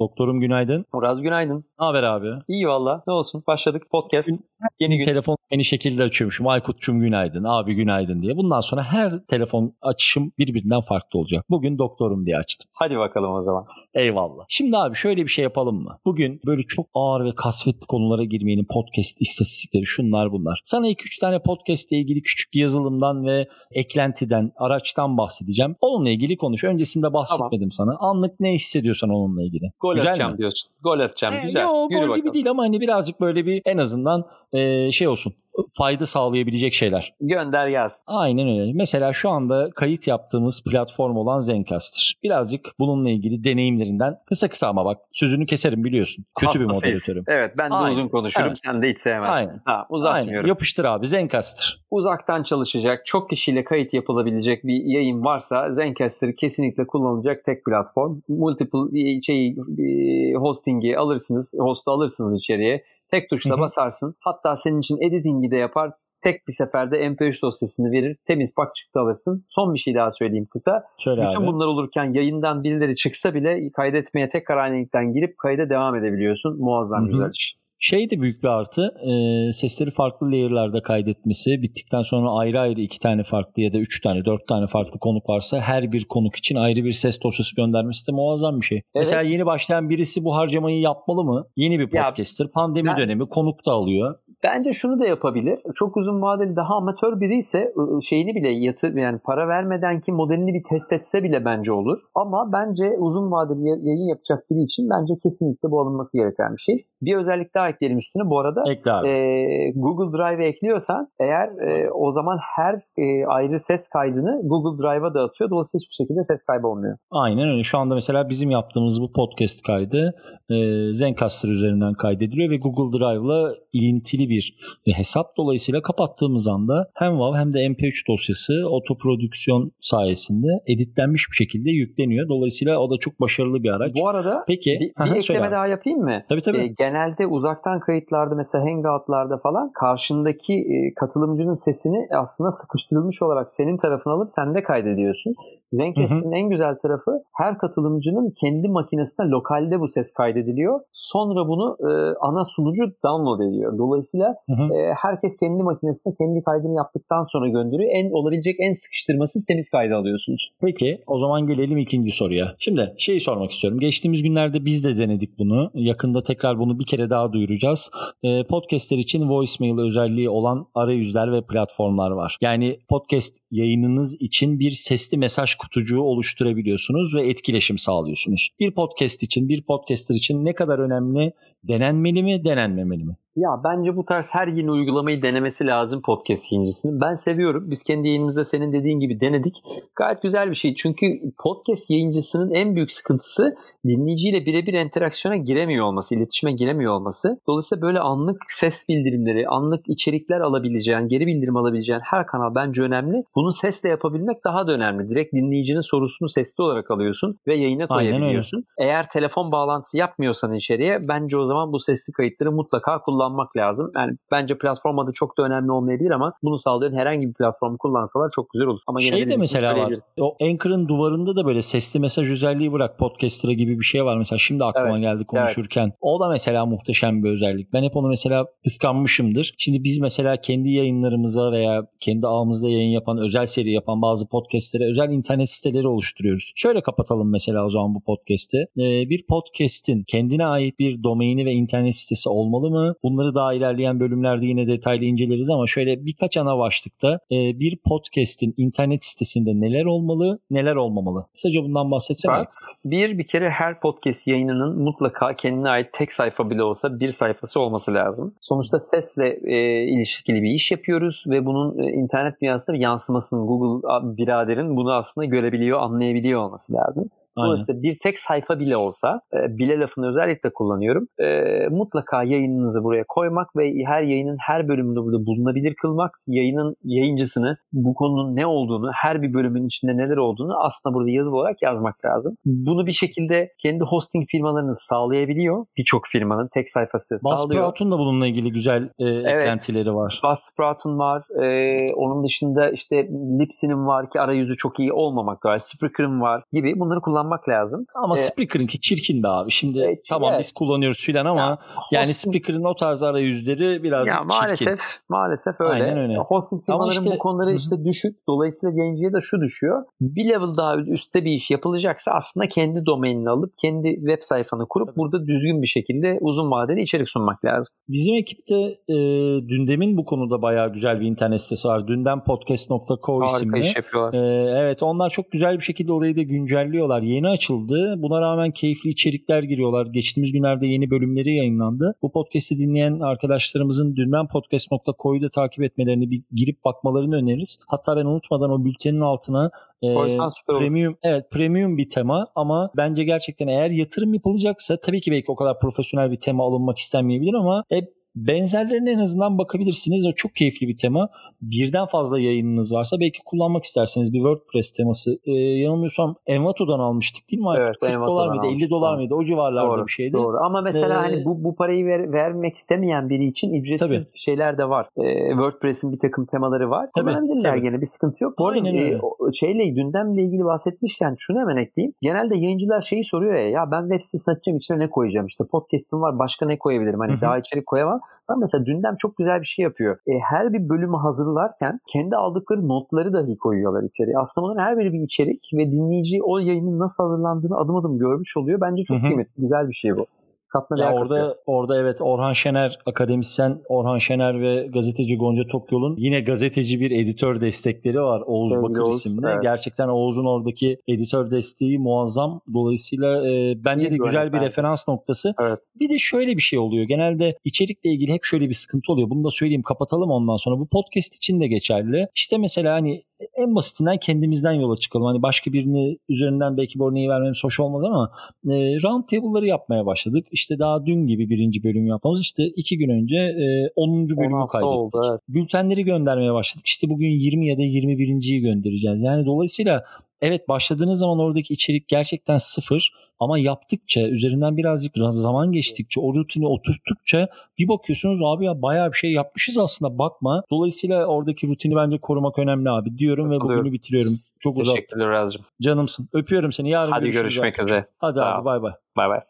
Doktorum günaydın. Muraz günaydın. Ne haber abi? İyi valla. Ne olsun? Başladık podcast. Yeni gün. Telefon yeni şekilde açıyormuşum. Aykut'cum günaydın, abi günaydın diye. Bundan sonra her telefon açışım birbirinden farklı olacak. Bugün doktorum diye açtım. Hadi bakalım o zaman. Eyvallah. Şimdi abi şöyle bir şey yapalım mı? Bugün böyle çok ağır ve kasvetli konulara girmeyelim. Podcast istatistikleri şunlar bunlar. Sana 2-3 tane podcast ile ilgili küçük yazılımdan ve eklentiden, araçtan bahsedeceğim. Onunla ilgili konuş. Öncesinde bahsetmedim tamam. sana. Anlık ne hissediyorsan onunla ilgili. Gol Güzel atacağım mi? diyorsun. Gol atacağım. Ee, Güzel. Yo, Yürü gol bakalım. gibi değil ama hani birazcık böyle bir en azından e, şey olsun fayda sağlayabilecek şeyler. Gönder yaz. Aynen öyle. Mesela şu anda kayıt yaptığımız platform olan Zencaster. Birazcık bununla ilgili deneyimlerinden kısa kısa ama bak sözünü keserim biliyorsun. Kötü bir moderatörüm. Evet ben de Aynen. uzun konuşurum. Evet. Sen de hiç sevmezsin. Aynen. Ha, uzatmıyorum. Aynen. Yapıştır abi Zencaster. Uzaktan çalışacak, çok kişiyle kayıt yapılabilecek bir yayın varsa Zencaster kesinlikle kullanılacak tek platform. Multiple şey hosting'i alırsınız, host'u alırsınız içeriye Tek tuşla Hı-hı. basarsın. Hatta senin için editing'i de yapar. Tek bir seferde MP3 dosyasını verir. Temiz pak çıktı alırsın. Son bir şey daha söyleyeyim kısa. Şöyle Bütün abi. bunlar olurken yayından birileri çıksa bile kaydetmeye tekrar aynı linkten girip kayda devam edebiliyorsun. Muazzam Hı-hı. güzel iş. Şey de büyük bir artı. E, sesleri farklı layer'larda kaydetmesi. Bittikten sonra ayrı ayrı iki tane farklı ya da üç tane, dört tane farklı konuk varsa her bir konuk için ayrı bir ses dosyası göndermesi de muazzam bir şey. Evet. Mesela yeni başlayan birisi bu harcamayı yapmalı mı? Yeni bir podcaster. Ya, Pandemi ben, dönemi konuk da alıyor. Bence şunu da yapabilir. Çok uzun vadeli daha amatör biri ise şeyini bile yatır yani para vermeden ki modelini bir test etse bile bence olur. Ama bence uzun vadeli yayın yapacak biri için bence kesinlikle bu alınması gereken bir şey. Bir özellik daha ekleyelim üstüne. Bu arada e, Google Drive ekliyorsan eğer e, o zaman her e, ayrı ses kaydını Google Drive'a dağıtıyor. Dolayısıyla hiçbir şekilde ses kaybı olmuyor. Aynen öyle. Şu anda mesela bizim yaptığımız bu podcast kaydı e, Zencaster üzerinden kaydediliyor ve Google Drive'la ilintili bir hesap. Dolayısıyla kapattığımız anda hem WAV hem de MP3 dosyası otoprodüksiyon sayesinde editlenmiş bir şekilde yükleniyor. Dolayısıyla o da çok başarılı bir araç. Bu arada Peki, bir, bir ekleme daha yapayım mı? Tabii tabii. E, genelde uzaktan kayıtlarda mesela Hangout'larda falan karşındaki katılımcının sesini aslında sıkıştırılmış olarak senin tarafına alıp sen de kaydediyorsun. Zencast'in en güzel tarafı her katılımcının kendi makinesine lokalde bu ses kaydediliyor. Sonra bunu e, ana sunucu download ediyor. Dolayısıyla E, herkes kendi makinesine kendi kaydını yaptıktan sonra gönderiyor. En olabilecek en sıkıştırmasız temiz kaydı alıyorsunuz. Peki o zaman gelelim ikinci soruya. Şimdi şeyi sormak istiyorum. Geçtiğimiz günlerde biz de denedik bunu. Yakında tekrar bunu bir kere daha duyuracağız. E, podcastler için voicemail özelliği olan arayüzler ve platformlar var. Yani podcast yayınınız için bir sesli mesaj kutucuğu oluşturabiliyorsunuz ve etkileşim sağlıyorsunuz. Bir podcast için, bir podcaster için ne kadar önemli? Denenmeli mi, denenmemeli mi? Ya bence bu tarz her yeni uygulamayı denemesi lazım podcast yayıncısının. Ben seviyorum. Biz kendi yayınımızda senin dediğin gibi denedik. Gayet güzel bir şey. Çünkü podcast yayıncısının en büyük sıkıntısı dinleyiciyle birebir interaksiyona giremiyor olması, iletişime giremiyor olması. Dolayısıyla böyle anlık ses bildirimleri, anlık içerikler alabileceğin, geri bildirim alabileceğin her kanal bence önemli. Bunu sesle yapabilmek daha da önemli. Direkt dinleyicinin sorusunu sesli olarak alıyorsun ve yayına koyabiliyorsun. Eğer telefon bağlantısı yapmıyorsan içeriye bence o zaman bu sesli kayıtları mutlaka kullanmak lazım. Yani bence platform adı çok da önemli olmayabilir ama bunu sağlayan herhangi bir platformu kullansalar çok güzel olur. Ama şey de mesela var. O Anchor'ın duvarında da böyle sesli mesaj özelliği bırak podcaster'a gibi bir şey var mesela. Şimdi aklıma evet, geldi konuşurken. Evet. O da mesela muhteşem bir özellik. Ben hep onu mesela kıskanmışımdır. Şimdi biz mesela kendi yayınlarımıza veya kendi ağımızda yayın yapan, özel seri yapan bazı podcastlere özel internet siteleri oluşturuyoruz. Şöyle kapatalım mesela o zaman bu podcast'i. Ee, bir podcast'in kendine ait bir domaini ve internet sitesi olmalı mı? Bunları daha ilerleyen bölümlerde yine detaylı inceleriz ama şöyle birkaç ana başlıkta e, bir podcast'in internet sitesinde neler olmalı, neler olmamalı? Kısaca bundan bahsetsene. Bak, bir bir kere her podcast yayınının mutlaka kendine ait tek sayfa bile olsa bir sayfası olması lazım. Sonuçta sesle e, ilişkili bir iş yapıyoruz ve bunun e, internet dünyasında bir yansımasını Google biraderin bunu aslında görebiliyor, anlayabiliyor olması lazım. Dolayısıyla bir tek sayfa bile olsa e, bile lafını özellikle kullanıyorum. E, mutlaka yayınınızı buraya koymak ve her yayının her bölümünde burada bulunabilir kılmak. Yayının yayıncısını bu konunun ne olduğunu, her bir bölümün içinde neler olduğunu aslında burada yazılı olarak yazmak lazım. Bunu bir şekilde kendi hosting firmalarınız sağlayabiliyor. Birçok firmanın tek sayfası sağlıyor. Buzzsprout'un da bununla ilgili güzel e, evet. eklentileri var. Buzzsprout'un var. E, onun dışında işte Lipsy'nin var ki arayüzü çok iyi olmamak var. Spreaker'ın var gibi bunları kullanmak kullanmak lazım. Ama ee, Spreaker'ınki çirkin be abi. Şimdi e, tamam evet. biz kullanıyoruz filan ama ya, yani hosting... Spreaker'ın o tarz arayüzleri biraz ya, maalesef, çirkin. Maalesef öyle. Aynen öyle. Hosting firmaların işte, bu konuları işte düşük. Dolayısıyla yayıncıya da şu düşüyor. Bir level daha üstte bir iş yapılacaksa aslında kendi domainini alıp kendi web sayfanı kurup Tabii. burada düzgün bir şekilde uzun vadeli içerik sunmak lazım. Bizim ekipte e, Dündem'in bu konuda bayağı güzel bir internet sitesi var. Dündempodcast.co isimli. iş yapıyorlar. E, evet onlar çok güzel bir şekilde orayı da güncelliyorlar. Yeni açıldı. Buna rağmen keyifli içerikler giriyorlar. Geçtiğimiz günlerde yeni bölümleri yayınlandı. Bu podcast'i dinleyen arkadaşlarımızın dündempodcast.co'yu da takip etmelerini bir girip bakmalarını öneririz. Hatta ben unutmadan o bültenin altına e, premium evet premium bir tema ama bence gerçekten eğer yatırım yapılacaksa tabii ki belki o kadar profesyonel bir tema alınmak istenmeyebilir ama e, benzerlerine en azından bakabilirsiniz. O çok keyifli bir tema. Birden fazla yayınınız varsa belki kullanmak isterseniz bir WordPress teması. Ee, yanılmıyorsam Envato'dan almıştık değil mi? Evet, 40 dolar mıydı? 50 dolar mıydı? O civarlarda doğru, bir şeydi. Doğru. Ama mesela ee, hani bu bu parayı ver, vermek istemeyen biri için ücretsiz tabii. şeyler de var. Ee, WordPress'in bir takım temaları var. Tabii, Kullanabilirler tabii. gene bir sıkıntı yok. Bu öyle. E, şeyle gündemle ilgili bahsetmişken şunu hemen ekleyeyim. Genelde yayıncılar şeyi soruyor ya ya ben web sitesi açacağım içine ne koyacağım? İşte podcast'ım var başka ne koyabilirim? Hani Hı-hı. daha içerik koyamam. Ben mesela Dündem çok güzel bir şey yapıyor. E, her bir bölümü hazırlarken kendi aldıkları notları dahi koyuyorlar içeriye. Aslında bunların her biri bir içerik ve dinleyici o yayının nasıl hazırlandığını adım adım görmüş oluyor. Bence çok kıymetli, güzel bir şey bu katma ya orada katıyor. orada evet Orhan Şener akademisyen Orhan Şener ve gazeteci Gonca Tokyol'un yine gazeteci bir editör destekleri var Oğuz Sevgili Bakır Oğuz, isimli. Evet. Gerçekten Oğuz'un oradaki editör desteği muazzam. Dolayısıyla e, bence de güzel bir referans noktası. Evet. Bir de şöyle bir şey oluyor. Genelde içerikle ilgili hep şöyle bir sıkıntı oluyor. Bunu da söyleyeyim kapatalım ondan sonra. Bu podcast için de geçerli. İşte mesela hani en basitinden kendimizden yola çıkalım. Hani başka birini üzerinden belki bu örneği vermemiz hoş olmaz ama e, round table'ları yapmaya başladık. İşte daha dün gibi birinci bölüm yapmamız. İşte iki gün önce e, 10. bölümü kaydettik. Oldu, evet. Bültenleri göndermeye başladık. İşte bugün 20 ya da 21.yi göndereceğiz. Yani dolayısıyla evet başladığınız zaman oradaki içerik gerçekten sıfır ama yaptıkça üzerinden birazcık zaman geçtikçe o rutini oturttukça bir bakıyorsunuz abi ya bayağı bir şey yapmışız aslında bakma. Dolayısıyla oradaki rutini bence korumak önemli abi diyorum ve bugünü bitiriyorum. Çok uzak. Teşekkürler Razcığım. Canımsın. Öpüyorum seni. Yarın Hadi görüşmek üzere. Hadi Sağ abi bay bay. Bay bay.